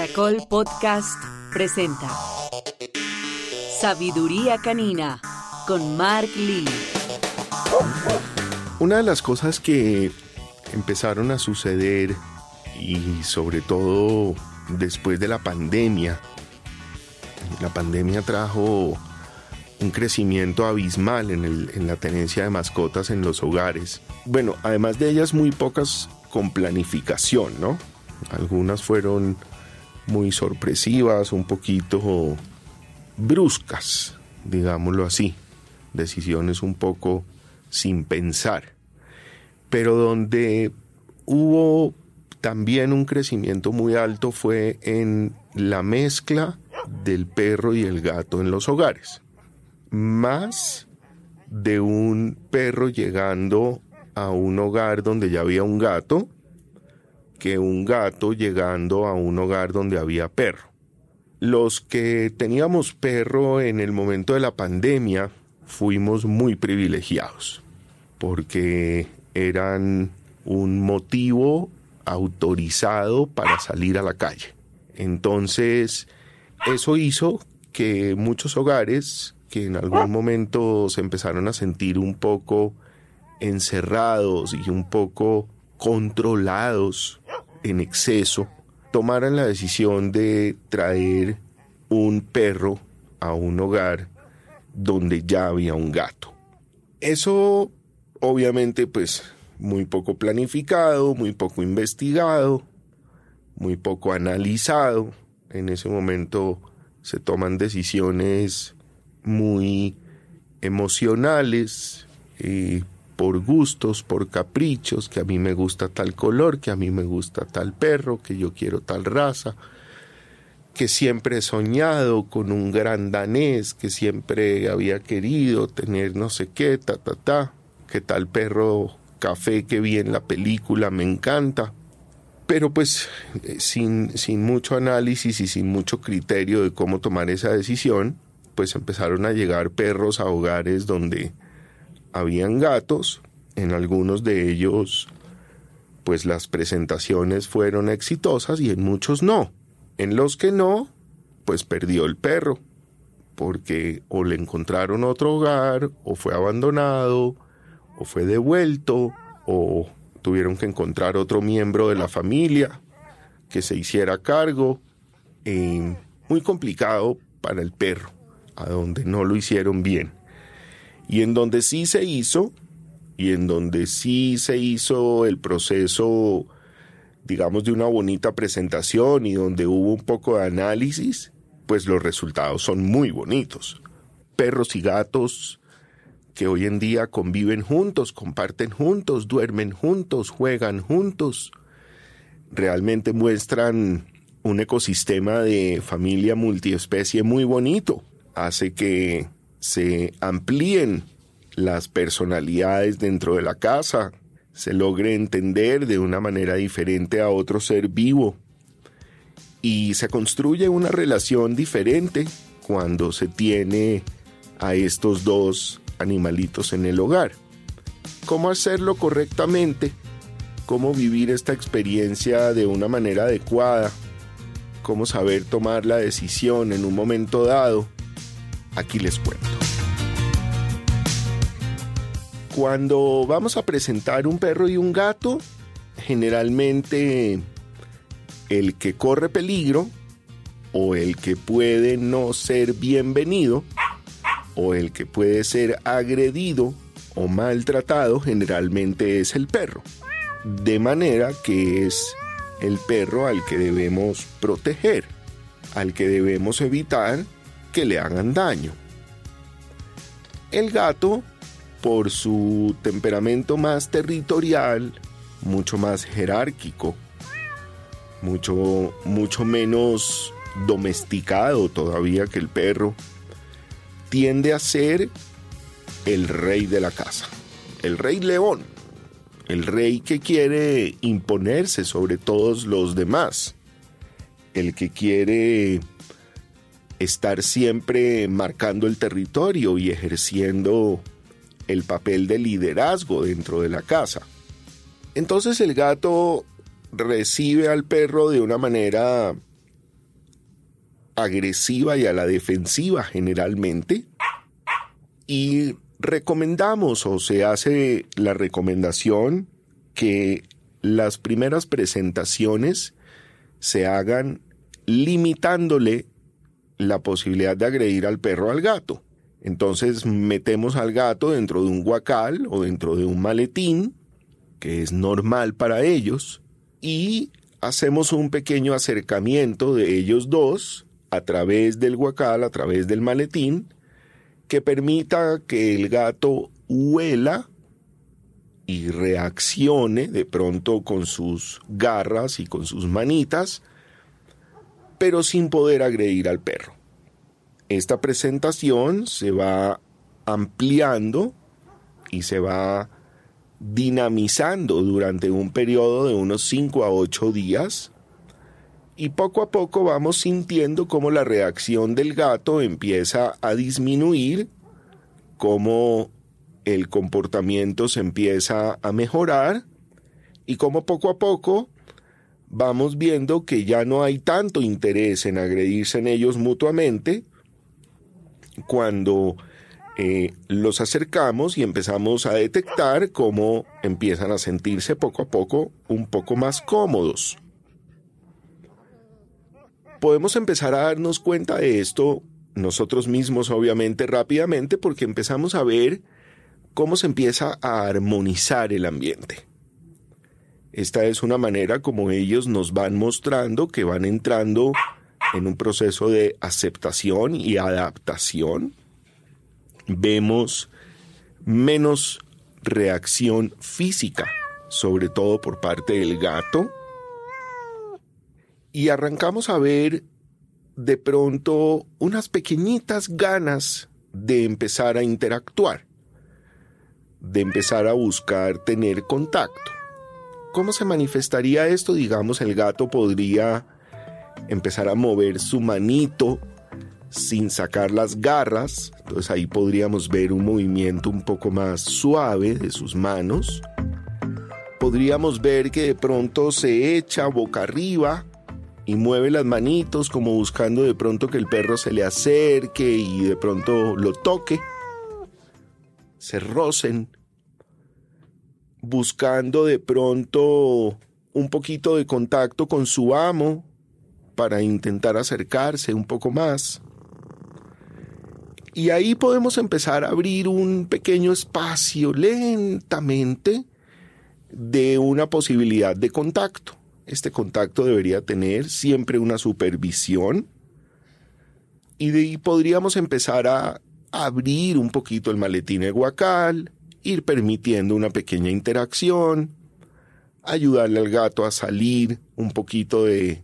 Caracol Podcast presenta Sabiduría Canina con Mark Lee. Una de las cosas que empezaron a suceder y sobre todo después de la pandemia, la pandemia trajo un crecimiento abismal en, en, la tenencia de mascotas en los hogares. Bueno, además de ellas muy pocas con planificación, ¿no? Algunas fueron muy sorpresivas, un poquito bruscas, digámoslo así, decisiones un poco sin pensar, pero donde hubo también un crecimiento muy alto fue en la mezcla del perro y el gato en los hogares. Más de un perro llegando a un hogar donde ya había un gato que un gato llegando a un hogar donde había perro. Los que teníamos perro en el momento de la pandemia fuimos muy privilegiados porque eran un motivo autorizado para salir a la calle. Entonces, eso hizo que muchos hogares que en algún momento se empezaron a sentir un poco encerrados y un poco controlados en exceso, tomaran la decisión de traer un perro a un hogar donde ya había un gato. Eso obviamente pues muy poco planificado, muy poco investigado, muy poco analizado. En ese momento se toman decisiones muy emocionales, y por gustos, por caprichos, que a mí me gusta tal color, que a mí me gusta tal perro, que yo quiero tal raza, que siempre he soñado con un gran danés, que siempre había querido tener no sé qué, ta, ta, ta, que tal perro café que vi en la película me encanta. Pero pues eh, sin, sin mucho análisis y sin mucho criterio de cómo tomar esa decisión, pues empezaron a llegar perros a hogares donde habían gatos, en algunos de ellos pues las presentaciones fueron exitosas y en muchos no. En los que no, pues perdió el perro, porque o le encontraron otro hogar, o fue abandonado, o fue devuelto, o tuvieron que encontrar otro miembro de la familia que se hiciera cargo. Muy complicado para el perro, a donde no lo hicieron bien. Y en donde sí se hizo, y en donde sí se hizo el proceso, digamos, de una bonita presentación y donde hubo un poco de análisis, pues los resultados son muy bonitos. Perros y gatos que hoy en día conviven juntos, comparten juntos, duermen juntos, juegan juntos, realmente muestran un ecosistema de familia multiespecie muy bonito. Hace que se amplíen las personalidades dentro de la casa, se logre entender de una manera diferente a otro ser vivo y se construye una relación diferente cuando se tiene a estos dos animalitos en el hogar. ¿Cómo hacerlo correctamente? ¿Cómo vivir esta experiencia de una manera adecuada? ¿Cómo saber tomar la decisión en un momento dado? Aquí les cuento. Cuando vamos a presentar un perro y un gato, generalmente el que corre peligro o el que puede no ser bienvenido o el que puede ser agredido o maltratado generalmente es el perro. De manera que es el perro al que debemos proteger, al que debemos evitar que le hagan daño. El gato, por su temperamento más territorial, mucho más jerárquico, mucho, mucho menos domesticado todavía que el perro, tiende a ser el rey de la casa, el rey león, el rey que quiere imponerse sobre todos los demás, el que quiere estar siempre marcando el territorio y ejerciendo el papel de liderazgo dentro de la casa. Entonces el gato recibe al perro de una manera agresiva y a la defensiva generalmente. Y recomendamos o se hace la recomendación que las primeras presentaciones se hagan limitándole la posibilidad de agredir al perro al gato. Entonces metemos al gato dentro de un guacal o dentro de un maletín, que es normal para ellos, y hacemos un pequeño acercamiento de ellos dos a través del guacal, a través del maletín, que permita que el gato huela y reaccione de pronto con sus garras y con sus manitas, pero sin poder agredir al perro. Esta presentación se va ampliando y se va dinamizando durante un periodo de unos 5 a 8 días y poco a poco vamos sintiendo cómo la reacción del gato empieza a disminuir, cómo el comportamiento se empieza a mejorar y cómo poco a poco vamos viendo que ya no hay tanto interés en agredirse en ellos mutuamente cuando eh, los acercamos y empezamos a detectar cómo empiezan a sentirse poco a poco un poco más cómodos podemos empezar a darnos cuenta de esto nosotros mismos, obviamente, rápidamente, porque empezamos a ver cómo se empieza a armonizar el ambiente. Esta es una manera como ellos nos van mostrando que van entrando en un proceso de aceptación y adaptación. Vemos menos reacción física, sobre todo por parte del gato, y arrancamos a ver de pronto unas pequeñitas ganas de empezar a interactuar, de empezar a buscar tener contacto. ¿Cómo se manifestaría esto? Digamos, el gato podría empezar a mover su manito sin sacar las garras, entonces ahí podríamos ver un movimiento un poco más suave de sus manos. Podríamos ver que de pronto se echa boca arriba y mueve las manitos como buscando de pronto que el perro se le acerque y de pronto lo toque, se rocen, buscando de pronto un poquito de contacto con su amo para intentar acercarse un poco más. Y ahí podemos empezar a abrir un pequeño espacio lentamente de una posibilidad de contacto. Este contacto debería tener siempre una supervisión y de ahí podríamos empezar a abrir un poquito el maletín guacal, ir permitiendo una pequeña interacción, ayudarle al gato a salir un poquito de,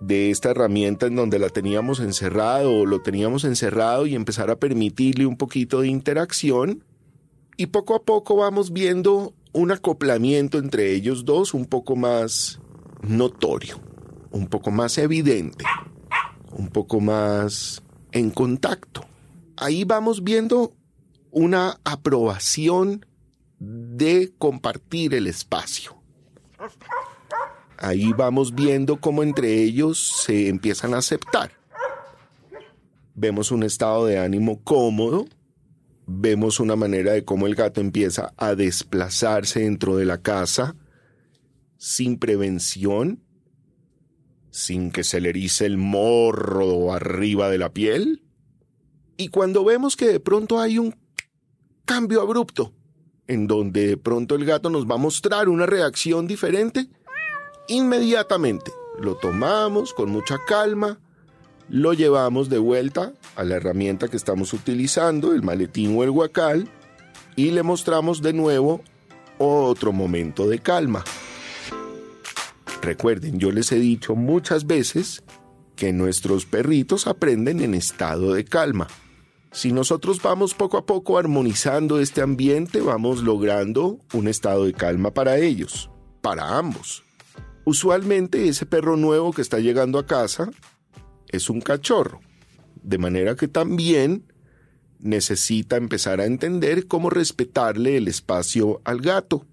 de esta herramienta en donde la teníamos encerrado o lo teníamos encerrado y empezar a permitirle un poquito de interacción. Y poco a poco vamos viendo un acoplamiento entre ellos dos un poco más notorio, un poco más evidente, un poco más en contacto. Ahí vamos viendo una aprobación de compartir el espacio. Ahí vamos viendo cómo entre ellos se empiezan a aceptar. Vemos un estado de ánimo cómodo, vemos una manera de cómo el gato empieza a desplazarse dentro de la casa, sin prevención, sin que se le erice el morro arriba de la piel. Y cuando vemos que de pronto hay un cambio abrupto, en donde de pronto el gato nos va a mostrar una reacción diferente, inmediatamente lo tomamos con mucha calma, lo llevamos de vuelta a la herramienta que estamos utilizando, el maletín o el guacal, y le mostramos de nuevo otro momento de calma. Recuerden, yo les he dicho muchas veces que nuestros perritos aprenden en estado de calma. Si nosotros vamos poco a poco armonizando este ambiente, vamos logrando un estado de calma para ellos, para ambos. Usualmente ese perro nuevo que está llegando a casa es un cachorro, de manera que también necesita empezar a entender cómo respetarle el espacio al gato.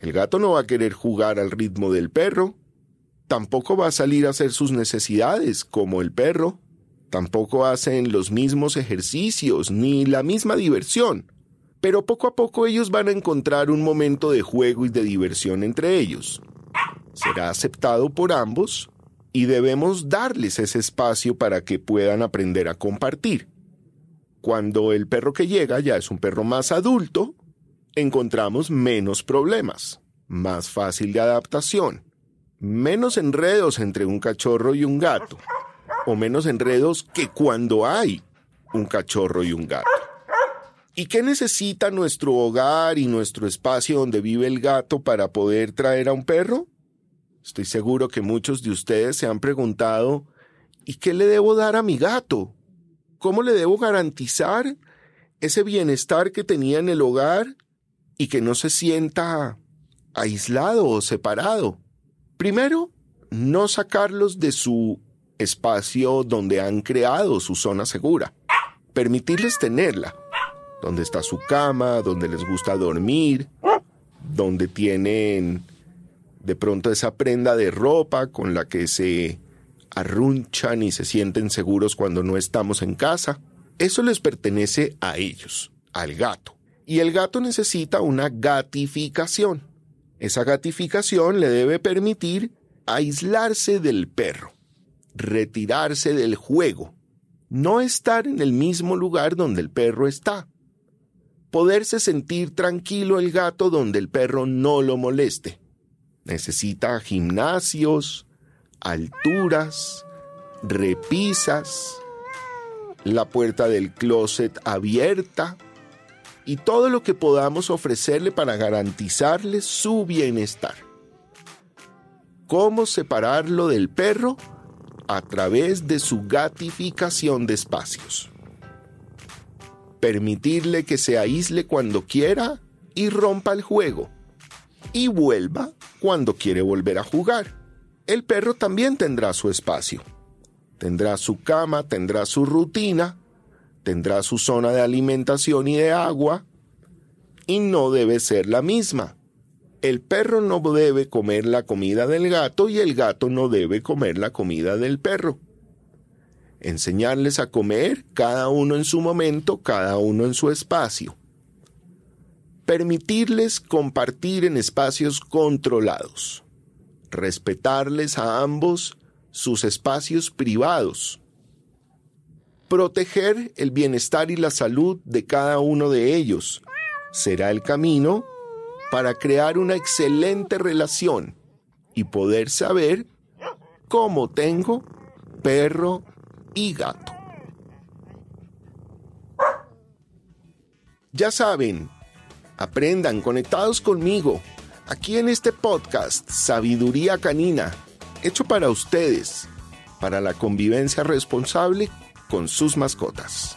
El gato no va a querer jugar al ritmo del perro, tampoco va a salir a hacer sus necesidades como el perro. Tampoco hacen los mismos ejercicios ni la misma diversión, pero poco a poco ellos van a encontrar un momento de juego y de diversión entre ellos. Será aceptado por ambos y debemos darles ese espacio para que puedan aprender a compartir. Cuando el perro que llega ya es un perro más adulto, encontramos menos problemas, más fácil de adaptación, menos enredos entre un cachorro y un gato, o menos enredos que cuando hay un cachorro y un gato. ¿Y qué necesita nuestro hogar y nuestro espacio donde vive el gato para poder traer a un perro? Estoy seguro que muchos de ustedes se han preguntado, ¿y qué le debo dar a mi gato? ¿Cómo le debo garantizar ese bienestar que tenía en el hogar y que no se sienta aislado o separado? Primero, no sacarlos de su espacio donde han creado su zona segura. Permitirles tenerla, donde está su cama, donde les gusta dormir, donde tienen de pronto esa prenda de ropa con la que se arrunchan y se sienten seguros cuando no estamos en casa. Eso les pertenece a ellos, al gato. Y el gato necesita una gatificación. Esa gatificación le debe permitir aislarse del perro, retirarse del juego, no estar en el mismo lugar donde el perro está, poderse sentir tranquilo el gato donde el perro no lo moleste. Necesita gimnasios, alturas, repisas, la puerta del closet abierta y todo lo que podamos ofrecerle para garantizarle su bienestar. ¿Cómo separarlo del perro? A través de su gatificación de espacios. Permitirle que se aísle cuando quiera y rompa el juego y vuelva cuando quiere volver a jugar. El perro también tendrá su espacio. Tendrá su cama, tendrá su rutina, tendrá su zona de alimentación y de agua, y no debe ser la misma. El perro no debe comer la comida del gato y el gato no debe comer la comida del perro. Enseñarles a comer, cada uno en su momento, cada uno en su espacio. Permitirles compartir en espacios controlados, respetarles a ambos sus espacios privados, proteger el bienestar y la salud de cada uno de ellos. Será el camino para crear una excelente relación y poder saber cómo tengo perro y gato. Ya saben, aprendan conectados conmigo, aquí en este podcast Sabiduría Canina, hecho para ustedes, para la convivencia responsable con sus mascotas.